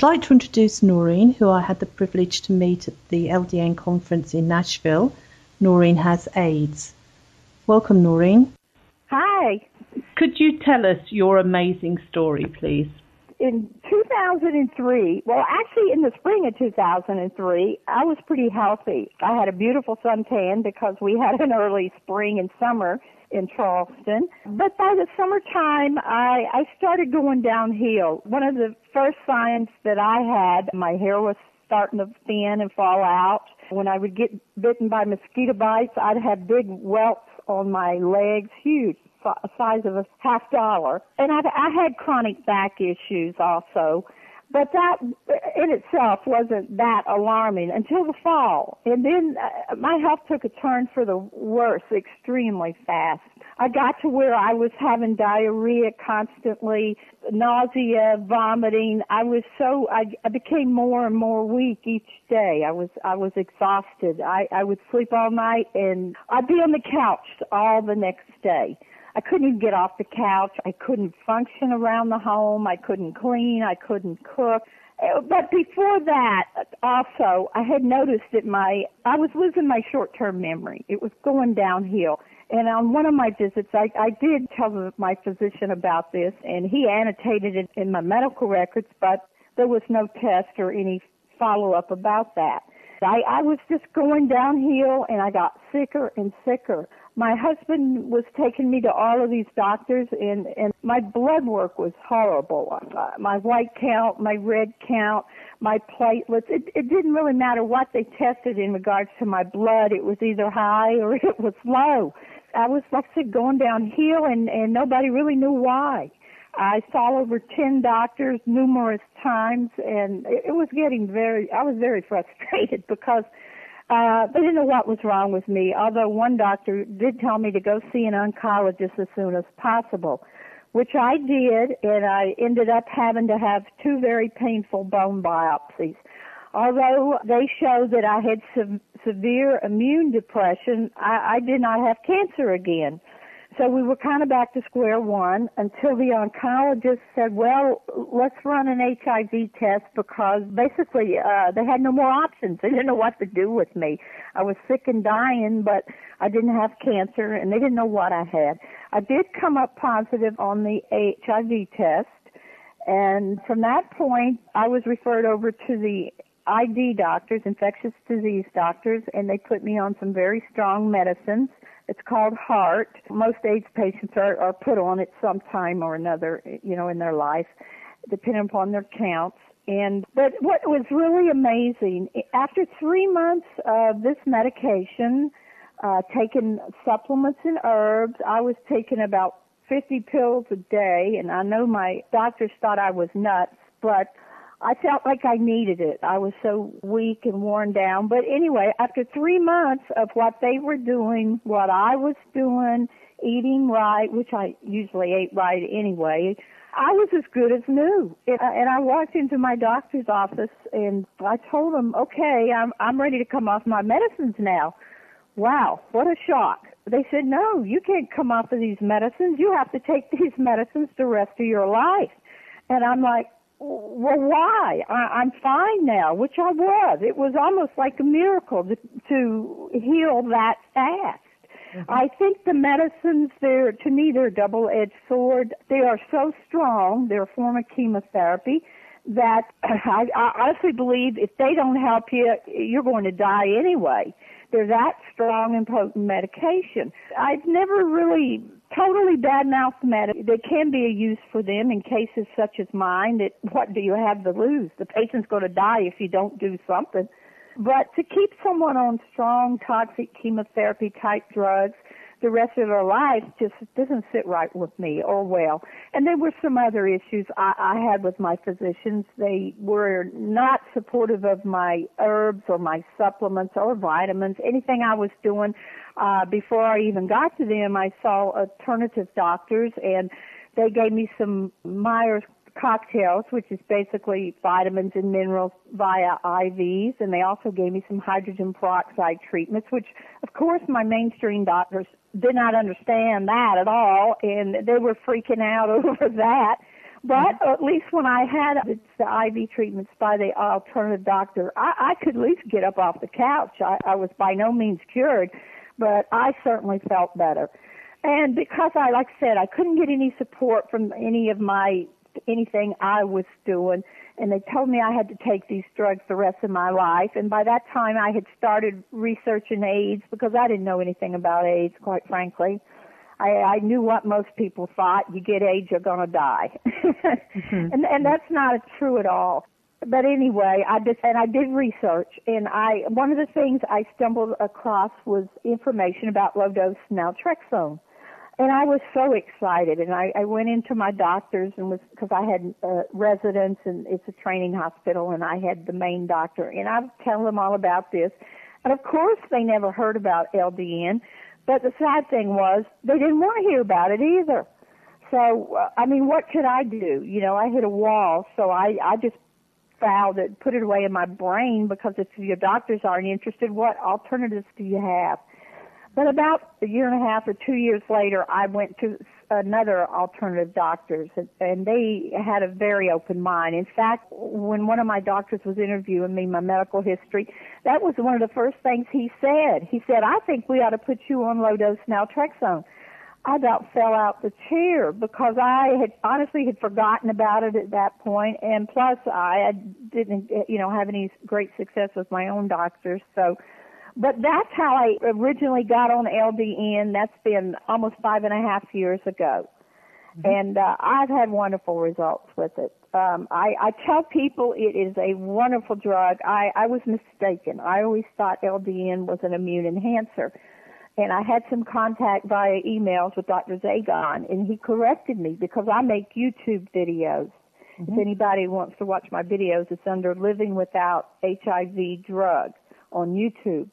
I'd like to introduce Noreen, who I had the privilege to meet at the LDN conference in Nashville. Noreen has AIDS. Welcome, Noreen. Hi. Could you tell us your amazing story, please? In 2003, well, actually in the spring of 2003, I was pretty healthy. I had a beautiful suntan because we had an early spring and summer in Charleston. But by the summertime, I, I started going downhill. One of the first signs that I had, my hair was starting to thin and fall out. When I would get bitten by mosquito bites, I'd have big welts on my legs, huge, size of a half dollar. And I, I had chronic back issues also. But that in itself wasn't that alarming until the fall. And then uh, my health took a turn for the worse extremely fast. I got to where I was having diarrhea constantly, nausea, vomiting. I was so I, I became more and more weak each day. I was I was exhausted. I I would sleep all night and I'd be on the couch all the next day. I couldn't even get off the couch. I couldn't function around the home. I couldn't clean. I couldn't cook. Uh, but before that, also, I had noticed that my, I was losing my short-term memory. It was going downhill. And on one of my visits, I, I did tell my physician about this, and he annotated it in my medical records, but there was no test or any follow-up about that. I, I was just going downhill, and I got sicker and sicker my husband was taking me to all of these doctors and and my blood work was horrible. Uh, my white count my red count my platelets it it didn't really matter what they tested in regards to my blood. It was either high or it was low. I was like I said going downhill and and nobody really knew why. I saw over 10 doctors numerous times and it, it was getting very, I was very frustrated because uh, they didn't know what was wrong with me, although one doctor did tell me to go see an oncologist as soon as possible, which I did, and I ended up having to have two very painful bone biopsies. Although they showed that I had se- severe immune depression, I, I did not have cancer again. So we were kind of back to square one until the oncologist said, well, let's run an HIV test because basically uh, they had no more options. They didn't know what to do with me. I was sick and dying, but I didn't have cancer and they didn't know what I had. I did come up positive on the HIV test. And from that point, I was referred over to the ID doctors, infectious disease doctors, and they put me on some very strong medicines it's called HAART. Most AIDS patients are, are put on it some time or another, you know, in their life, depending upon their counts. And but what was really amazing after three months of this medication, uh, taking supplements and herbs, I was taking about 50 pills a day, and I know my doctors thought I was nuts, but I felt like I needed it. I was so weak and worn down. But anyway, after three months of what they were doing, what I was doing, eating right, which I usually ate right anyway, I was as good as new. And I walked into my doctor's office and I told him, okay, I'm, I'm ready to come off my medicines now. Wow, what a shock. They said, no, you can't come off of these medicines. You have to take these medicines the rest of your life. And I'm like, well, why? I, I'm fine now, which I was. It was almost like a miracle to, to heal that fast. Mm-hmm. I think the medicines, they're, to me, they're a double-edged sword. They are so strong, they're a form of chemotherapy, that I, I honestly believe if they don't help you, you're going to die anyway. They're that strong and potent medication. I've never really totally badmouth med. There can be a use for them in cases such as mine. That what do you have to lose? The patient's going to die if you don't do something. But to keep someone on strong toxic chemotherapy type drugs, the rest of their lives just doesn't sit right with me or well. And there were some other issues I, I had with my physicians. They were not supportive of my herbs or my supplements or vitamins, anything I was doing. Uh, before I even got to them, I saw alternative doctors and they gave me some Myers cocktails, which is basically vitamins and minerals via IVs, and they also gave me some hydrogen peroxide treatments, which of course my mainstream doctors did not understand that at all, and they were freaking out over that. But mm-hmm. at least when I had the IV treatments by the alternative doctor, I, I could at least get up off the couch. I, I was by no means cured, but I certainly felt better. And because I, like I said, I couldn't get any support from any of my anything I was doing. And they told me I had to take these drugs the rest of my life. And by that time, I had started researching AIDS because I didn't know anything about AIDS, quite frankly. I, I knew what most people thought: you get AIDS, you're going to die, mm-hmm. and and that's not true at all. But anyway, I just and I did research, and I one of the things I stumbled across was information about low dose naltrexone and I was so excited. And I, I went into my doctors and was because I had uh, residents and it's a training hospital, and I had the main doctor, and I was telling them all about this. And of course, they never heard about LDN. But the sad thing was they didn't want to hear about it either. So uh, I mean, what could I do? You know, I hit a wall. So I I just filed it, put it away in my brain because if your doctors aren't interested, what alternatives do you have? But about a year and a half or two years later, I went to another alternative doctors, and they had a very open mind. In fact, when one of my doctors was interviewing me, my medical history, that was one of the first things he said. He said, "I think we ought to put you on low dose naltrexone." I about fell out the chair because I had honestly had forgotten about it at that point, and plus I didn't, you know, have any great success with my own doctors, so but that's how I originally got on LDN. That's been almost five and a half years ago. Mm-hmm. And uh, I've had wonderful results with it. Um, I, I tell people it is a wonderful drug. I, I was mistaken. I always thought LDN was an immune enhancer. And I had some contact via emails with Dr. Zagon, and he corrected me because I make YouTube videos. Mm-hmm. If anybody wants to watch my videos, it's under Living Without HIV Drug on YouTube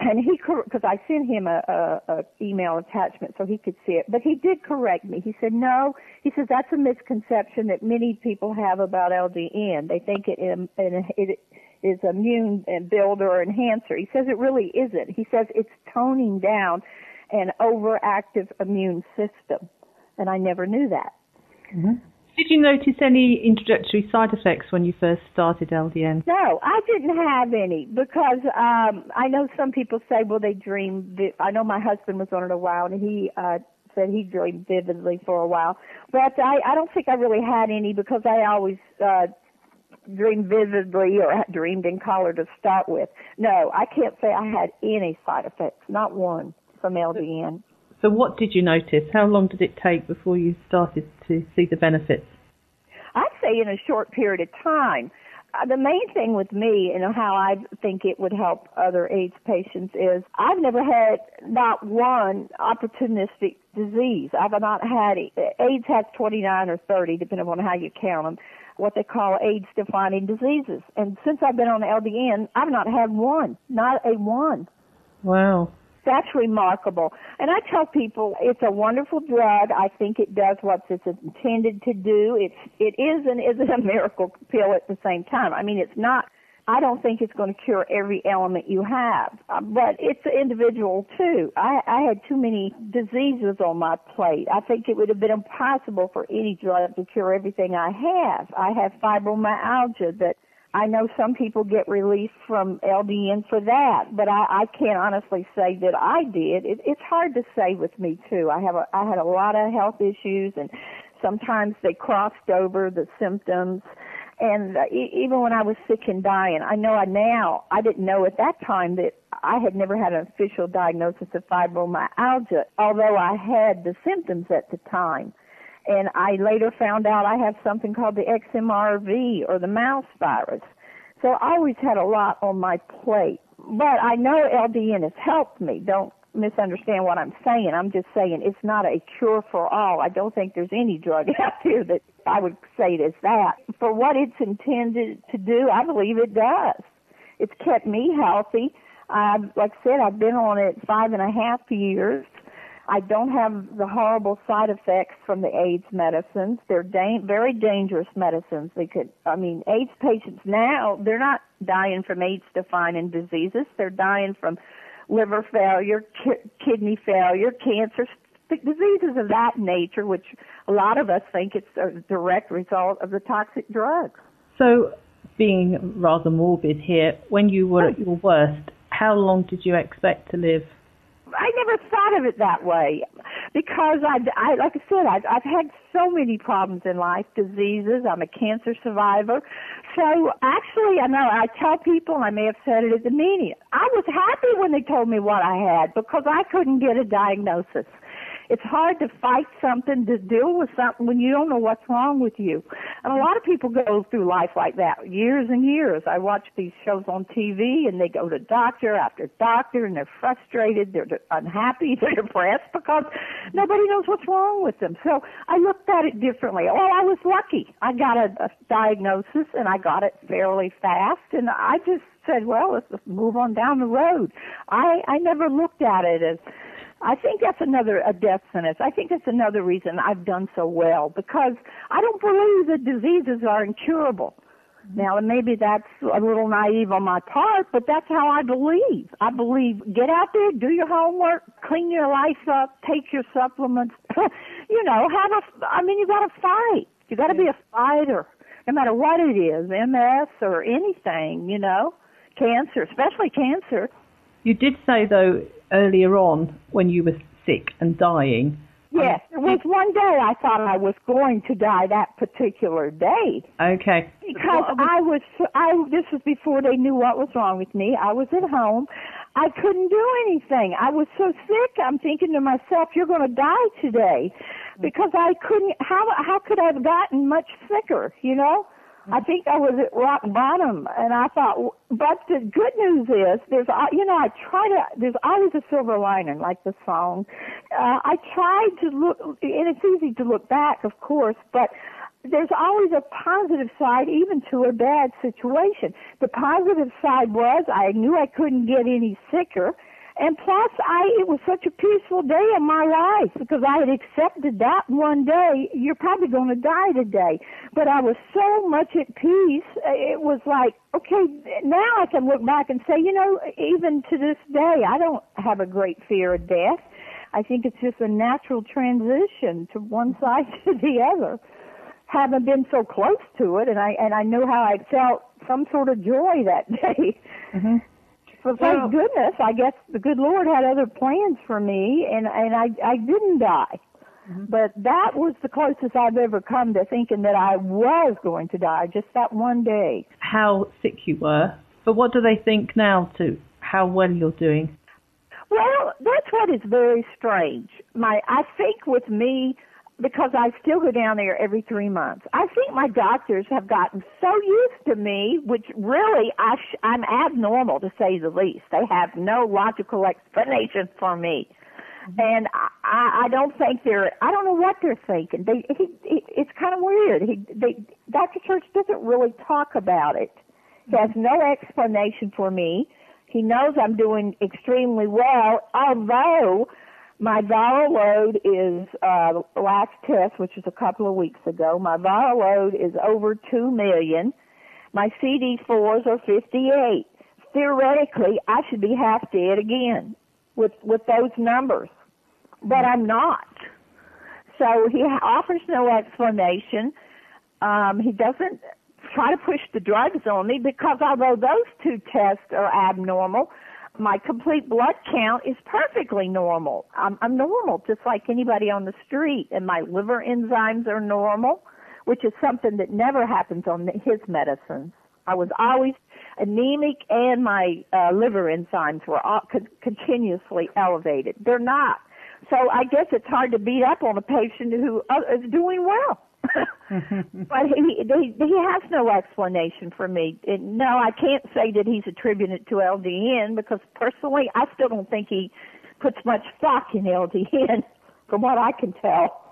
and he because I sent him a, a, a email attachment so he could see it, but he did correct me. He said no. He says that's a misconception that many people have about LDN. They think it it is immune builder or enhancer. He says it really isn't. He says it's toning down an overactive immune system, and I never knew that. Mm-hmm. Did you notice any introductory side effects when you first started LDN? No, I didn't have any because um I know some people say, well, they dream. I know my husband was on it a while, and he uh said he dreamed vividly for a while, but I I don't think I really had any because I always uh dreamed vividly or dreamed in color to start with. No, I can't say I had any side effects, not one from LDN. So what did you notice? How long did it take before you started to see the benefits? I'd say in a short period of time. Uh, the main thing with me and how I think it would help other AIDS patients is I've never had not one opportunistic disease. I've not had AIDS has 29 or 30, depending on how you count them, what they call AIDS defining diseases. And since I've been on LDN, I've not had one, not a one. Wow. That's remarkable. And I tell people it's a wonderful drug. I think it does what it's intended to do. It's it is and isn't a miracle pill at the same time. I mean, it's not. I don't think it's going to cure every element you have, uh, but it's individual too. I, I had too many diseases on my plate. I think it would have been impossible for any drug to cure everything I have. I have fibromyalgia that I know some people get relief from LDN for that, but I, I can't honestly say that I did. It, it's hard to say with me too. I have a, I had a lot of health issues, and sometimes they crossed over the symptoms. And uh, e- even when I was sick and dying, I know I now I didn't know at that time that I had never had an official diagnosis of fibromyalgia, although I had the symptoms at the time. And I later found out I have something called the XMRV or the mouse virus. So I always had a lot on my plate. But I know LDN has helped me. Don't misunderstand what I'm saying. I'm just saying it's not a cure for all. I don't think there's any drug out there that I would say it is that. For what it's intended to do, I believe it does. It's kept me healthy. I've, like I said, I've been on it five and a half years. I don't have the horrible side effects from the AIDS medicines. They're da- very dangerous medicines. They could, I mean, AIDS patients now, they're not dying from AIDS defining diseases. They're dying from liver failure, ki- kidney failure, cancer, diseases of that nature, which a lot of us think it's a direct result of the toxic drugs. So, being rather morbid here, when you were oh. at your worst, how long did you expect to live? I never thought of it that way because I, I like I said, I've, I've had so many problems in life, diseases. I'm a cancer survivor. So actually, I know I tell people, I may have said it at the meeting, I was happy when they told me what I had because I couldn't get a diagnosis. It's hard to fight something, to deal with something when you don't know what's wrong with you. And a lot of people go through life like that, years and years. I watch these shows on TV and they go to doctor after doctor and they're frustrated, they're unhappy, they're depressed because nobody knows what's wrong with them. So I looked at it differently. Well, I was lucky. I got a, a diagnosis and I got it fairly fast and I just said, well, let's move on down the road. I, I never looked at it as, I think that's another a death sentence. I think that's another reason I've done so well because I don't believe that diseases are incurable. Now, maybe that's a little naive on my part, but that's how I believe. I believe get out there, do your homework, clean your life up, take your supplements. you know, have a. I mean, you got to fight. You got to be a fighter, no matter what it is, MS or anything. You know, cancer, especially cancer. You did say though earlier on when you were sick and dying. Yes, there was one day I thought I was going to die that particular day. Okay. Because I was, I this was before they knew what was wrong with me. I was at home. I couldn't do anything. I was so sick. I'm thinking to myself, "You're going to die today," mm. because I couldn't. How how could I have gotten much sicker? You know. I think I was at rock bottom, and I thought. But the good news is, there's, you know, I try to. There's always a silver lining, like the song. Uh, I tried to look, and it's easy to look back, of course, but there's always a positive side even to a bad situation. The positive side was I knew I couldn't get any sicker and plus, I it was such a peaceful day in my life because I had accepted that one day. You're probably going to die today, but I was so much at peace. It was like, okay, now I can look back and say, you know, even to this day, I don't have a great fear of death. I think it's just a natural transition to one side to the other. Haven't been so close to it, and I and I know how I felt some sort of joy that day. Mm-hmm. But thank well, goodness, I guess the good Lord had other plans for me, and and I I didn't die. Mm-hmm. But that was the closest I've ever come to thinking that I was going to die, just that one day. How sick you were. But what do they think now to how well you're doing? Well, that's what is very strange. My I think with me because I still go down there every three months. I think my doctors have gotten so used to me, which really I sh- I'm abnormal to say the least. They have no logical explanation for me, mm-hmm. and I, I don't think they're. I don't know what they're thinking. They he, he it's kind of weird. He they Dr. Church doesn't really talk about it. He has no explanation for me. He knows I'm doing extremely well, although my viral load is uh, last test, which is a couple of weeks ago. My viral load is over two million. My CD4s are 58. Theoretically, I should be half dead again with with those numbers, but I'm not. So he offers no explanation. Um, he doesn't try to push the drugs on me because although those two tests are abnormal, my complete blood count is perfectly normal. I'm, I'm normal, just like anybody on the street, and my liver enzymes are normal, which is something that never happens on his medicines. I was always anemic, and my uh, liver enzymes were all, con- continuously elevated. They're not. So I guess it's hard to beat up on a patient who uh, is doing well. but he, he he has no explanation for me. It, no, I can't say that he's attributing it to LDN because personally, I still don't think he puts much stock in LDN, from what I can tell.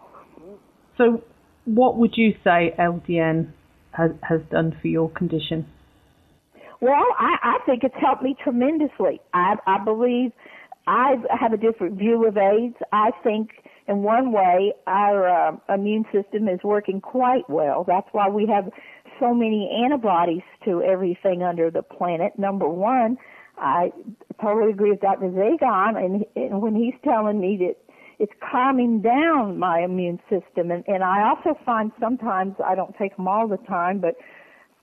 So, what would you say LDN has, has done for your condition? Well, I, I think it's helped me tremendously. I, I believe I have a different view of AIDS. I think in one way our uh, immune system is working quite well. That's why we have so many antibodies to everything under the planet. Number one, I totally agree with Dr. Zagon, and, and when he's telling me that it's calming down my immune system, and, and I also find sometimes I don't take them all the time, but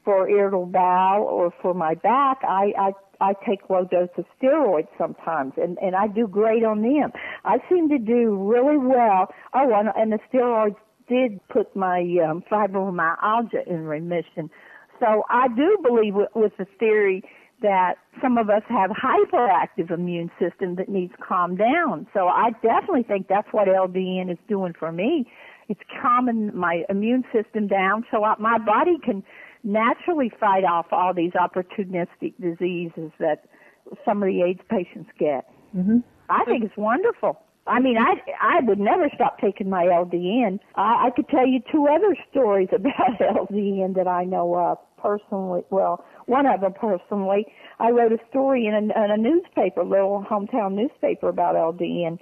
for irritable bowel or for my back, I, I I take low dose of steroids sometimes, and and I do great on them. I seem to do really well. Oh, and, and the steroids did put my um, fibromyalgia in remission. So I do believe with, with the theory that some of us have hyperactive immune system that needs calmed down. So I definitely think that's what LDN is doing for me. It's calming my immune system down so I, my body can naturally fight off all these opportunistic diseases that some of the AIDS patients get. Mm-hmm. I think it's wonderful. I mean, I I would never stop taking my LDN. I, I could tell you two other stories about LDN that I know of personally. Well, one of them personally. I wrote a story in a, in a newspaper, a little hometown newspaper about LDN,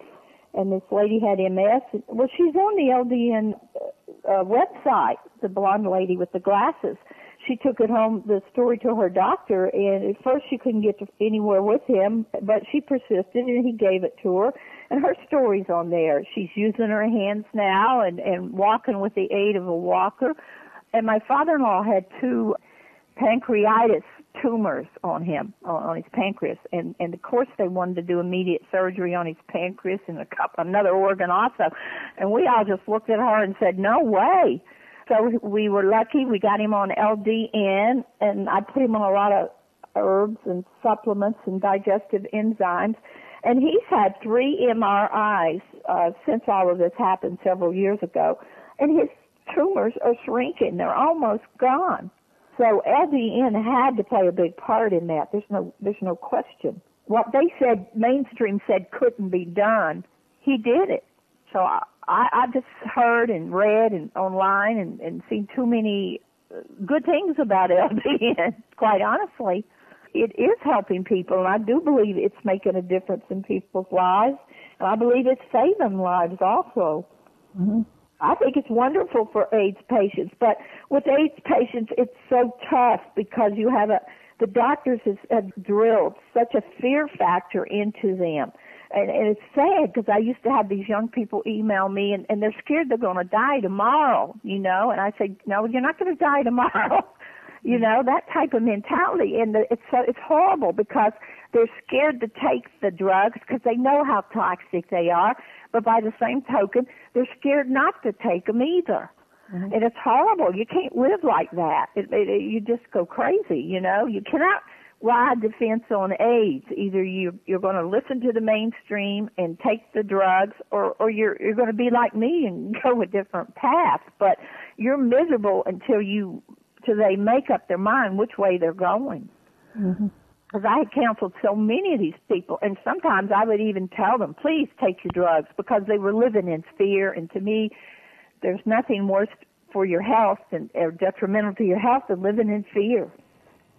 and this lady had MS. Well, she's on the LDN uh, website, the blonde lady with the glasses she took it home the story to her doctor and at first she couldn't get to anywhere with him but she persisted and he gave it to her. And her story's on there. She's using her hands now and and walking with the aid of a walker. And my father-in-law had two pancreatitis tumors on him on his pancreas. And and of course they wanted to do immediate surgery on his pancreas and a couple another organ also. And we all just looked at her and said no way so we were lucky. We got him on LDN, and I put him on a lot of herbs and supplements and digestive enzymes. And he's had three MRIs uh, since all of this happened several years ago, and his tumors are shrinking. They're almost gone. So LDN had to play a big part in that. There's no there's no question. What they said mainstream said couldn't be done, he did it. So I, I, I've just heard and read and online and, and seen too many good things about LDN, quite honestly. It is helping people, and I do believe it's making a difference in people's lives, and I believe it's saving lives also. Mm-hmm. I think it's wonderful for AIDS patients, but with AIDS patients, it's so tough because you have a the doctors have drilled such a fear factor into them and, and it's sad because I used to have these young people email me and, and they're scared they're going to die tomorrow, you know, and I say, no, you're not going to die tomorrow. you know, that type of mentality. And the, it's so, it's horrible because they're scared to take the drugs because they know how toxic they are. But by the same token, they're scared not to take them either. Mm-hmm. And it's horrible. You can't live like that. It, it, it, you just go crazy, you know. You cannot ride the fence on AIDS. Either you you're going to listen to the mainstream and take the drugs, or or you're you're going to be like me and go a different path. But you're miserable until you till they make up their mind which way they're going. Mm-hmm. Because I had counseled so many of these people, and sometimes I would even tell them, "Please take your drugs," because they were living in fear. And to me, there's nothing worse for your health and or detrimental to your health than living in fear.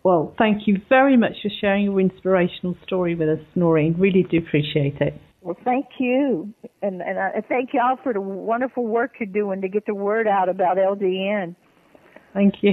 Well, thank you very much for sharing your inspirational story with us, Noreen. Really do appreciate it. Well, thank you, and and I thank you all for the wonderful work you're doing to get the word out about LDN. Thank you.